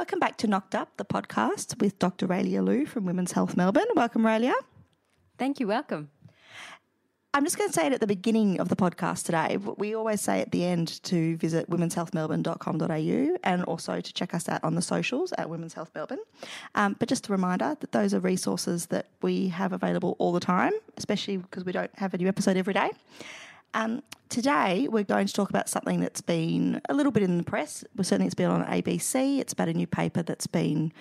Welcome back to Knocked Up, the podcast with Dr. Raelia Lew from Women's Health Melbourne. Welcome, Raelia. Thank you. Welcome. I'm just going to say it at the beginning of the podcast today. We always say at the end to visit womenshealthmelbourne.com.au and also to check us out on the socials at Women's Health Melbourne. Um, but just a reminder that those are resources that we have available all the time, especially because we don't have a new episode every day. Um, today, we're going to talk about something that's been a little bit in the press. Well, certainly, it's been on ABC. It's about a new paper that's been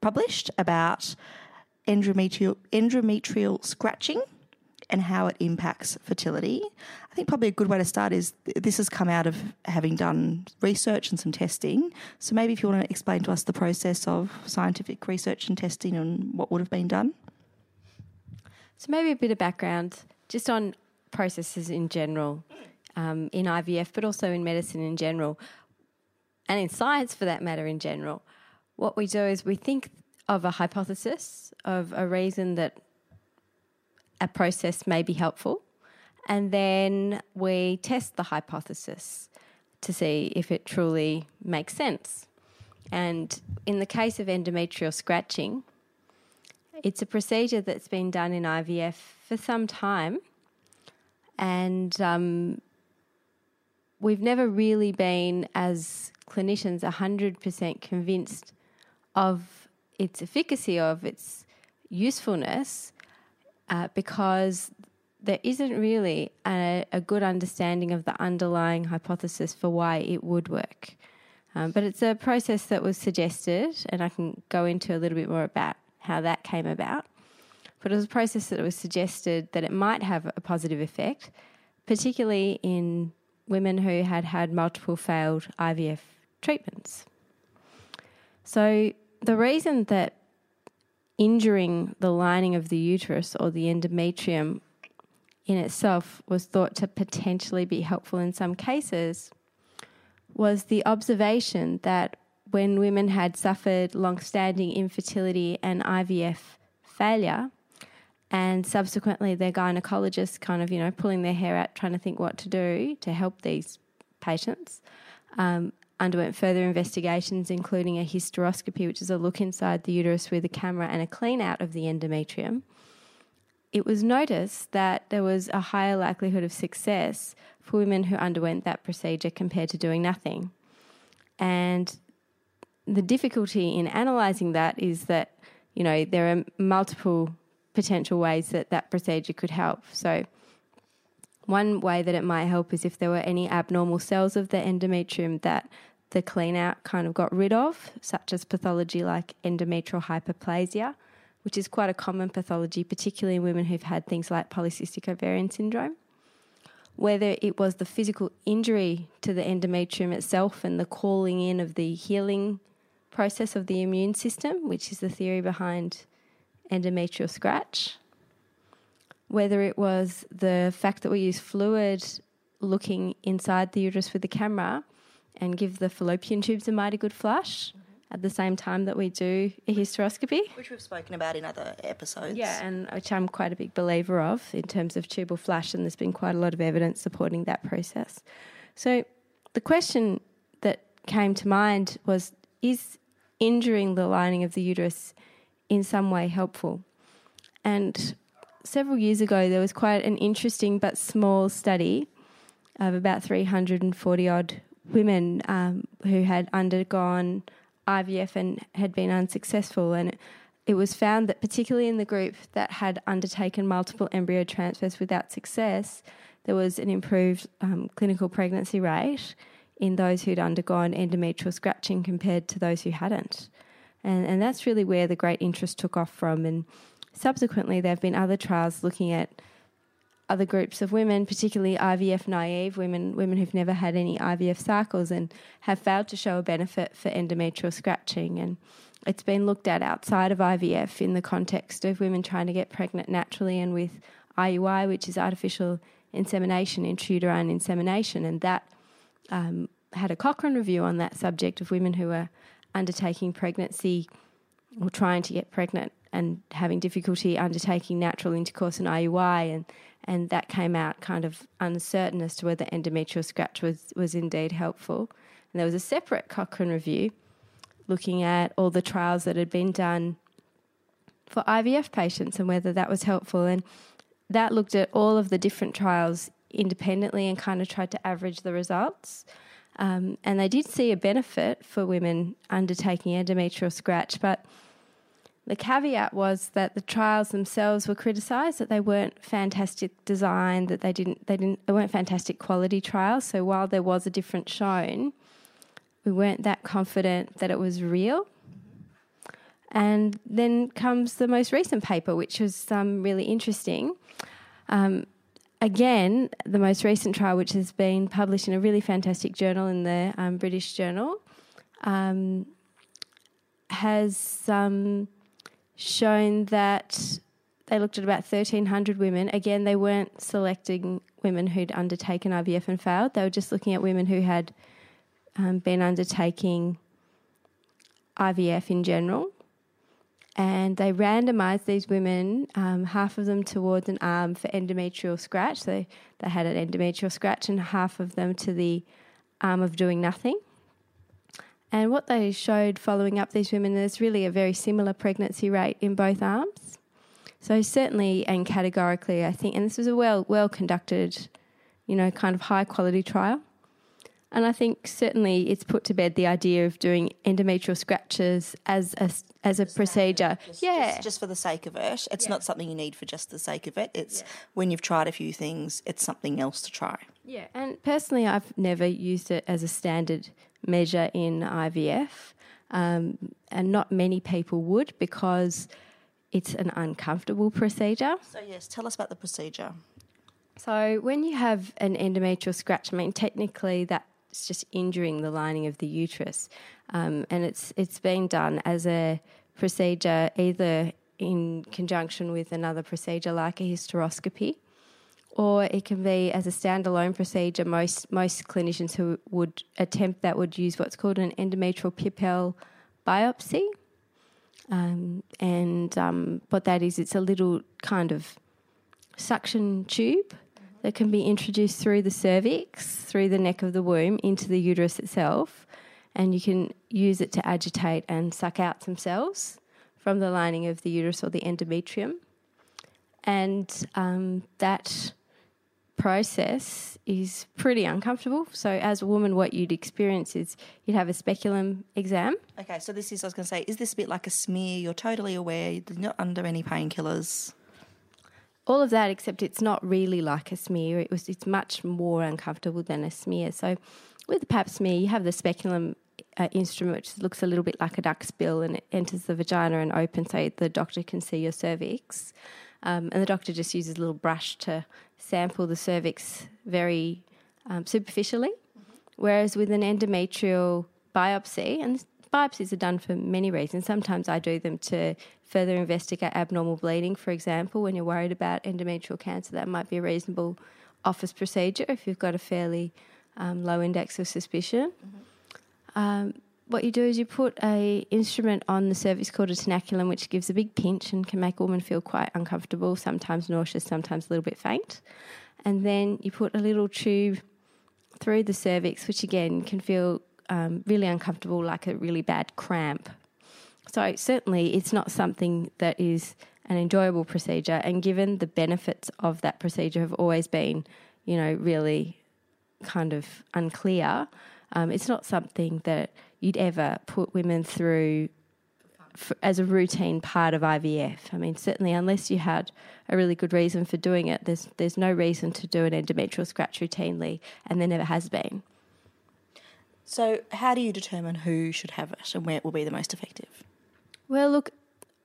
published about endometrial, endometrial scratching and how it impacts fertility. I think probably a good way to start is this has come out of having done research and some testing. So maybe if you want to explain to us the process of scientific research and testing and what would have been done. So maybe a bit of background just on processes in general um, in IVF, but also in medicine in general, and in science for that matter in general. What we do is we think of a hypothesis of a reason that a process may be helpful, and then we test the hypothesis to see if it truly makes sense. And in the case of endometrial scratching, it's a procedure that's been done in IVF for some time, and um, we've never really been, as clinicians, 100% convinced of its efficacy, of its usefulness, uh, because there isn't really a, a, good understanding of the underlying hypothesis for why it would work. Um, but it's a process that was suggested, and I can go into a little bit more about how that came about. But it was a process that was suggested that it might have a positive effect, particularly in women who had had multiple failed IVF treatments. So, the reason that injuring the lining of the uterus or the endometrium in itself was thought to potentially be helpful in some cases was the observation that when women had suffered long standing infertility and IVF failure, and subsequently their gynecologist kind of, you know, pulling their hair out, trying to think what to do to help these patients, um, underwent further investigations, including a hysteroscopy, which is a look inside the uterus with a camera and a clean out of the endometrium. It was noticed that there was a higher likelihood of success for women who underwent that procedure compared to doing nothing. And the difficulty in analysing that is that, you know, there are multiple potential ways that that procedure could help. So, one way that it might help is if there were any abnormal cells of the endometrium that the clean out kind of got rid of, such as pathology like endometrial hyperplasia, which is quite a common pathology, particularly in women who've had things like polycystic ovarian syndrome. Whether it was the physical injury to the endometrium itself and the calling in of the healing process of the immune system, which is the theory behind endometrial scratch, whether it was the fact that we use fluid looking inside the uterus with the camera and give the fallopian tubes a mighty good flush mm-hmm. at the same time that we do a hysteroscopy. Which we've spoken about in other episodes. Yeah, and which I'm quite a big believer of in terms of tubal flush, and there's been quite a lot of evidence supporting that process. So the question that came to mind was is injuring the lining of the uterus in some way helpful. And several years ago, there was quite an interesting but small study of about 340 odd women um, who had undergone IVF and had been unsuccessful. And it, was found that, particularly in the group that had undertaken multiple embryo transfers without success, there was an improved um, clinical pregnancy rate in those who'd undergone endometrial scratching compared to those who hadn't. And, and that's really where the great interest took off from. And subsequently, there have been other trials looking at other groups of women, particularly IVF naive women, women who've never had any IVF cycles and have failed to show a benefit for endometrial scratching. And it's been looked at outside of IVF in the context of women trying to get pregnant naturally and with IUI, which is artificial insemination, intrauterine insemination. And that um, had a Cochrane review on that subject of women who were undertaking pregnancy or trying to get pregnant and having difficulty undertaking natural intercourse and IUI, and, and that came out kind of uncertain as to whether endometrial scratch was, was indeed helpful. And there was a separate Cochrane review looking at all the trials that had been done for IVF patients and whether that was helpful. And that looked at all of the different trials independently and kind of tried to average the results. Um, and they did see a benefit for women undertaking endometrial scratch, but the caveat was that the trials themselves were criticised, that they weren't fantastic design, that they didn't, they didn't, they weren't fantastic quality trials. So while there was a difference shown, we weren't that confident that it was real. And then comes the most recent paper, which was um, really interesting. Um, again, the most recent trial, which has been published in a really fantastic journal in the um, British Journal, um, has um, shown that they looked at about 1,300 women. Again, they weren't selecting women who'd undertaken IVF and failed, they were just looking at women who had um, been undertaking IVF in general. And they randomised these women, um, half of them towards an arm for endometrial scratch. So they had an endometrial scratch, and half of them to the arm of doing nothing. And what they showed following up these women is really a very similar pregnancy rate in both arms. So certainly and categorically, I think, and this was a well well conducted, you know, kind of high quality trial. And I think certainly it's put to bed the idea of doing endometrial scratches as a, as a just procedure. Just, yeah. Just, just, for the sake of it. It's yeah. not something you need for just the sake of it. It's yeah. when you've tried a few things, it's something else to try. Yeah. And personally, I've never used it as a standard measure in IVF. Um, and not many people would because it's an uncomfortable procedure. So, yes, tell us about the procedure. So, when you have an endometrial scratch, I mean, technically that's just injuring the lining of the uterus. Um, and it's, it's been done as a procedure either in conjunction with another procedure like a hysteroscopy or it can be as a standalone procedure. Most most clinicians who would attempt that would use what's called an endometrial pipelle biopsy, um, and um, what that is, it's a little kind of suction tube that can be introduced through the cervix, through the neck of the womb, into the uterus itself, and you can use it to agitate and suck out some cells from the lining of the uterus or the endometrium. And um, that process is pretty uncomfortable. So, as a woman, what you'd experience is you'd have a speculum exam. Okay, so this is, I was going to say, is this a bit like a smear? You're totally aware, you're not under any painkillers. All of that, except it's not really like a smear. It was, it's much more uncomfortable than a smear. So, with the pap smear, you have the speculum uh, instrument, which looks a little bit like a duck's bill, and it enters the vagina and opens so the doctor can see your cervix. Um, and the doctor just uses a little brush to sample the cervix very um, superficially. Mm-hmm. Whereas with an endometrial biopsy, and biopsies are done for many reasons. Sometimes I do them to further investigate abnormal bleeding, for example, when you're worried about endometrial cancer, that might be a reasonable office procedure if you've got a fairly um, low index of suspicion. Mm-hmm. Um, what you do is you put a instrument on the cervix called a tenaculum, which gives a big pinch and can make a woman feel quite uncomfortable, sometimes nauseous, sometimes a little bit faint. And then you put a little tube through the cervix, which again can feel um, really uncomfortable, like a really bad cramp. So certainly, it's not something that is an enjoyable procedure. And given the benefits of that procedure have always been, you know, really kind of unclear, um, it's not something that you'd ever put women through for, as a routine part of IVF. I mean, certainly unless you had a really good reason for doing it, there's there's no reason to do an endometrial scratch routinely, and there never has been. So, how do you determine who should have it and where it will be the most effective? Well, look,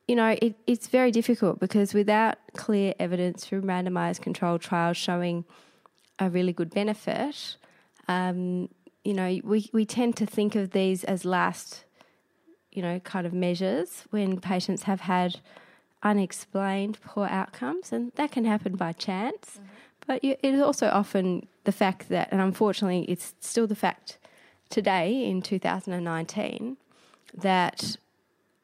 you know, it, it's very difficult because without clear evidence from randomised controlled trials showing a really good benefit, um, you know, we, we tend to think of these as last, you know, kind of measures when patients have had unexplained poor outcomes, and that can happen by chance. Mm-hmm. But it is also often the fact that, and unfortunately, it's still the fact today in 2019 that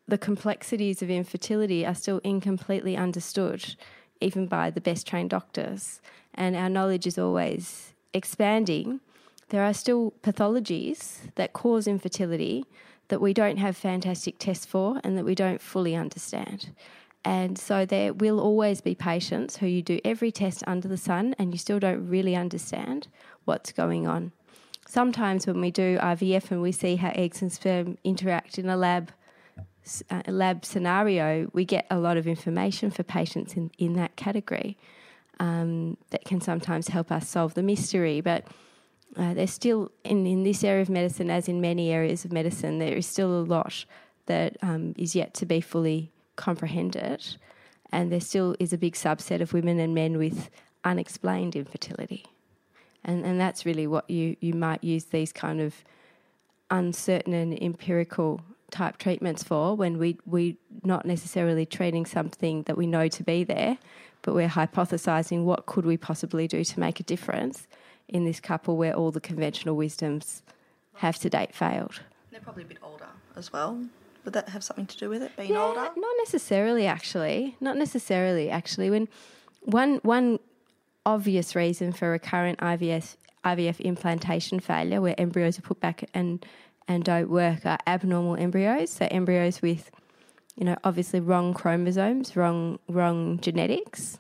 the complexities of infertility are still incompletely understood, even by the best trained doctors. And our knowledge is always expanding there are still pathologies that cause infertility that we don't have fantastic tests for and that we don't fully understand. And so there will always be patients who you do every test under the sun and you still don't really understand what's going on. Sometimes when we do IVF and we see how eggs and sperm interact in a lab uh, lab scenario, we get a lot of information for patients in, in that category um, that can sometimes help us solve the mystery. But uh, there's still, in, in this area of medicine, as in many areas of medicine, there is still a lot that um, is yet to be fully comprehended. And there still is a big subset of women and men with unexplained infertility. And, and that's really what you, you might use these kind of uncertain and empirical type treatments for when we we're not necessarily treating something that we know to be there, but we're hypothesizing what could we possibly do to make a difference in this couple where all the conventional wisdoms have to date failed. They're probably a bit older as well. Would that have something to do with it being yeah, older? Not necessarily, actually. Not necessarily, actually. When one one obvious reason for recurrent IVF IVF implantation failure, where embryos are put back and and don't work are abnormal embryos. So embryos with, you know, obviously wrong chromosomes, wrong wrong genetics.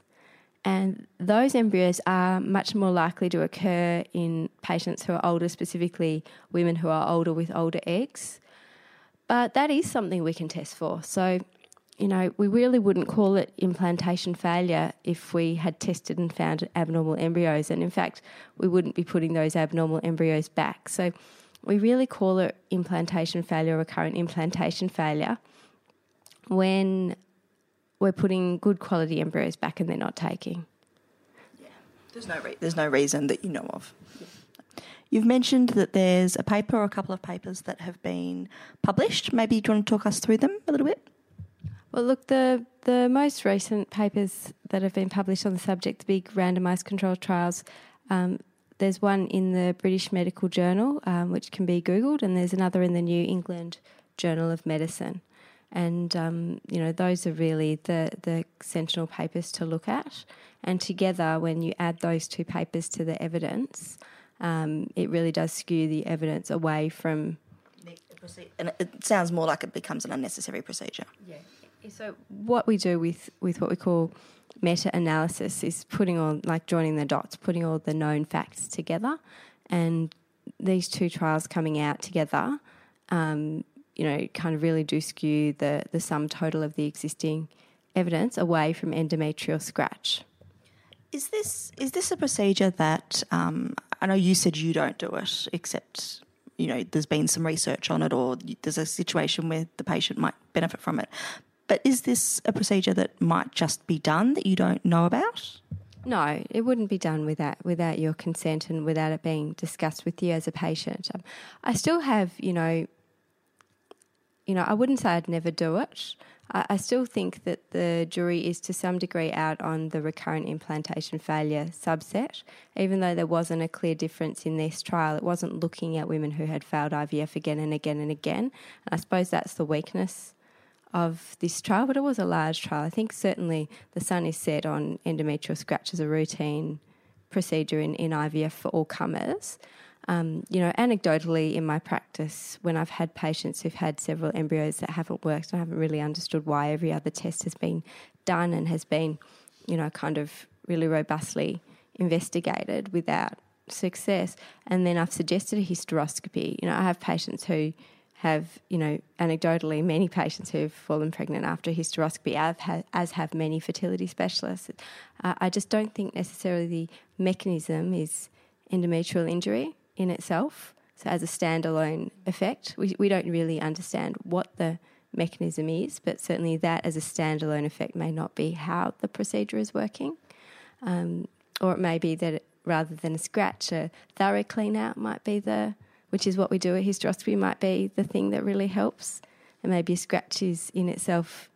And those embryos are much more likely to occur in patients who are older, specifically women who are older with older eggs. But that is something we can test for. So, you know, we really wouldn't call it implantation failure if we had tested and found abnormal embryos. And in fact, we wouldn't be putting those abnormal embryos back. So, we really call it implantation failure, or recurrent implantation failure, when we're putting good quality embryos back and they're not taking. Yeah, there's no re- there's no reason that you know of. You've mentioned that there's a paper or a couple of papers that have been published. Maybe do you want to talk us through them a little bit? Well, look, the the most recent papers that have been published on the subject, the big randomised controlled trials, um, there's one in the British Medical Journal, um, which can be Googled, and there's another in the New England Journal of Medicine. And, um, you know, those are really the, the sentinel papers to look at. And together, when you add those two papers to the evidence, um, it really does skew the evidence away from. And it sounds more like it becomes an unnecessary procedure. Yeah. So, what we do with, with what we call meta analysis is putting all, like joining the dots, putting all the known facts together. And these two trials coming out together, um, you know, kind of really do skew the, the sum total of the existing evidence away from endometrial scratch. Is this is this a procedure that um, I know you said you don't do it, except you know there's been some research on it, or there's a situation where the patient might benefit from it. But is this a procedure that might just be done that you don't know about? No, it wouldn't be done without without your consent and without it being discussed with you as a patient. Um, I still have, you know, you know, I wouldn't say I'd never do it. I, I still think that the jury is to some degree out on the recurrent implantation failure subset, even though there wasn't a clear difference in this trial. It wasn't looking at women who had failed IVF again and again and again. And I suppose that's the weakness of this trial, but it was a large trial. I think certainly the sun is set on endometrial scratch as a routine procedure in, in IVF for all comers. Um, you know, anecdotally in my practice, when I've had patients who've had several embryos that haven't worked, I haven't really understood why every other test has been done and has been, you know, kind of really robustly investigated without success. And then I've suggested a hysteroscopy. You know, I have patients who have, you know, anecdotally, many patients who've fallen pregnant after hysteroscopy, as have many fertility specialists. Uh, I just don't think necessarily the mechanism is endometrial injury in itself. So, as a standalone effect, we, we don't really understand what the mechanism is, but certainly that as a standalone effect may not be how the procedure is working. Um, or it may be that it, rather than a scratch, a thorough clean out might be the which is what we do at hysteroscopy, might be the thing that really helps. And maybe a scratch is in itself,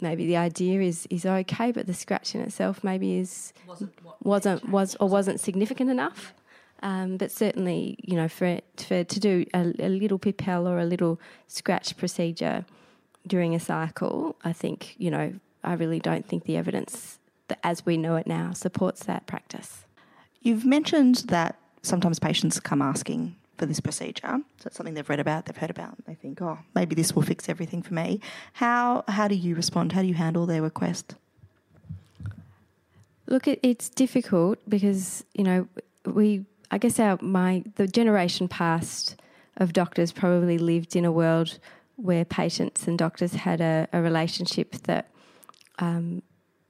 maybe the idea is, is okay, but the scratch in itself maybe is wasn't, wasn't was or wasn't significant enough. Um, but certainly, you know, for, for to do a, a little pipelle or a little scratch procedure during a cycle, I think, you know, I really don't think the evidence that, as we know it now supports that practice. You've mentioned that sometimes patients come asking for this procedure. So it's something they've read about, they've heard about, and they think, oh, maybe this will fix everything for me. How how do you respond? How do you handle their request? Look, it, it's difficult because you know we. I guess our my the generation past of doctors probably lived in a world where patients and doctors had a, a relationship that, um,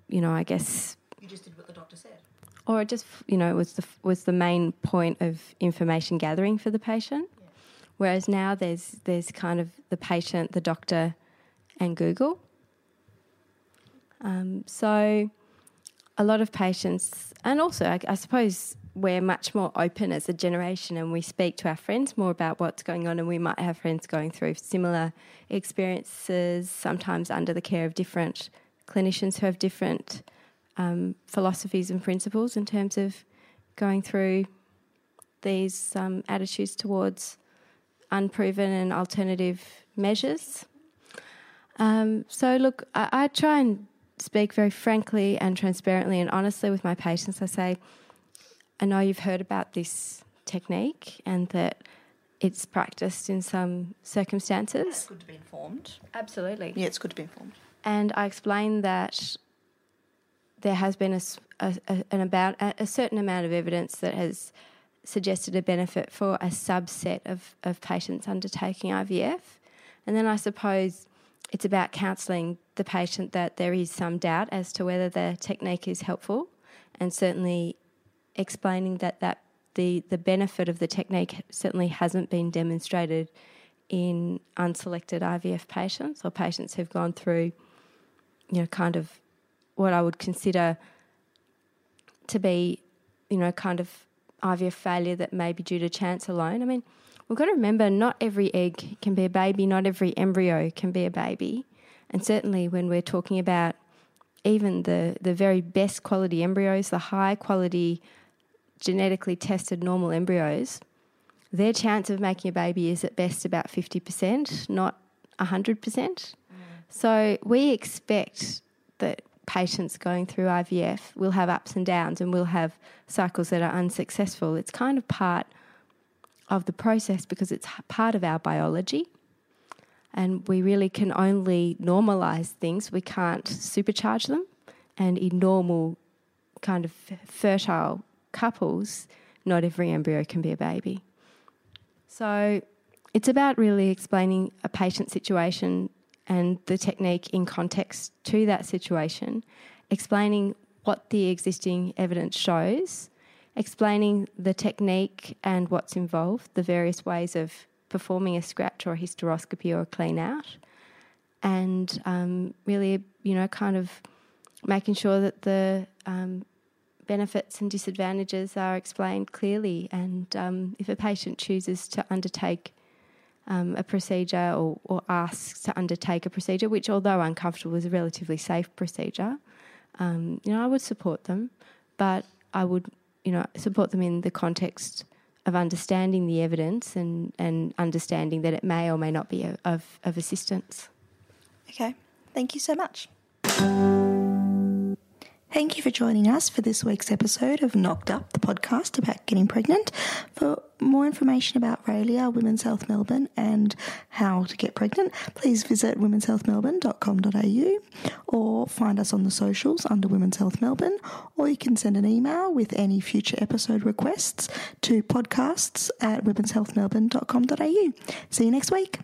you know, I guess You just did what the doctor said. Or it just you know was the was the main point of information gathering for the patient. Whereas now there's there's kind of the patient, the doctor, and Google. Um, so a lot of patients, and also I, I suppose we're much more open as a generation, and we speak to our friends more about what's going on, and we might have friends going through similar experiences, sometimes under the care of different clinicians who have different um, philosophies and principles in terms of going through these um, attitudes towards unproven and alternative measures. Um, so, look, I, I try and speak very frankly and transparently and honestly with my patients. I say, I know you've heard about this technique and that it's practiced in some circumstances. It's good to be informed. Absolutely. Yeah, it's good to be informed. And I explain that there has been a, a- an about a certain amount of evidence that has suggested a benefit for a subset of, of patients undertaking IVF. And then I suppose it's about counselling the patient that there is some doubt as to whether the technique is helpful, and certainly explaining that, that the, the benefit of the technique certainly hasn't been demonstrated in unselected IVF patients or patients who've gone through, you know, kind of what I would consider to be, you know, kind of IVF failure that may be due to chance alone. I mean, we've got to remember not every egg can be a baby, not every embryo can be a baby. And certainly when we're talking about even the, the very best quality embryos, the high quality genetically tested normal embryos, their chance of making a baby is at best about 50%, not 100%. Mm. So we expect that patients going through IVF will have ups and downs and we'll have cycles that are unsuccessful. It's kind of part of the process because it's part of our biology. And we really can only normalize things, we can't supercharge them. And in normal, kind of fertile couples, not every embryo can be a baby. So it's about really explaining a patient situation and the technique in context to that situation, explaining what the existing evidence shows, explaining the technique and what's involved, the various ways of performing a scratch or a hysteroscopy or a clean out, and um, really, you know, kind of making sure that the um, benefits and disadvantages are explained clearly. And um, if a patient chooses to undertake um, a procedure or, or asks to undertake a procedure, which, although uncomfortable, is a relatively safe procedure, um, you know, I would support them, but I would, you know, support them in the context of understanding the evidence and, and understanding that it may or may not be of, of, of assistance. Okay. Thank you so much. Thank you for joining us for this week's episode of Knocked Up, the podcast about getting pregnant. For more information about Raelia, Women's Health Melbourne, and how to get pregnant, please visit womenshealthmelbourne.com.au or find us on the socials under Women's Health Melbourne, or you can send an email with any future episode requests to podcasts at womenshealthmelbourne.com.au. See you next week.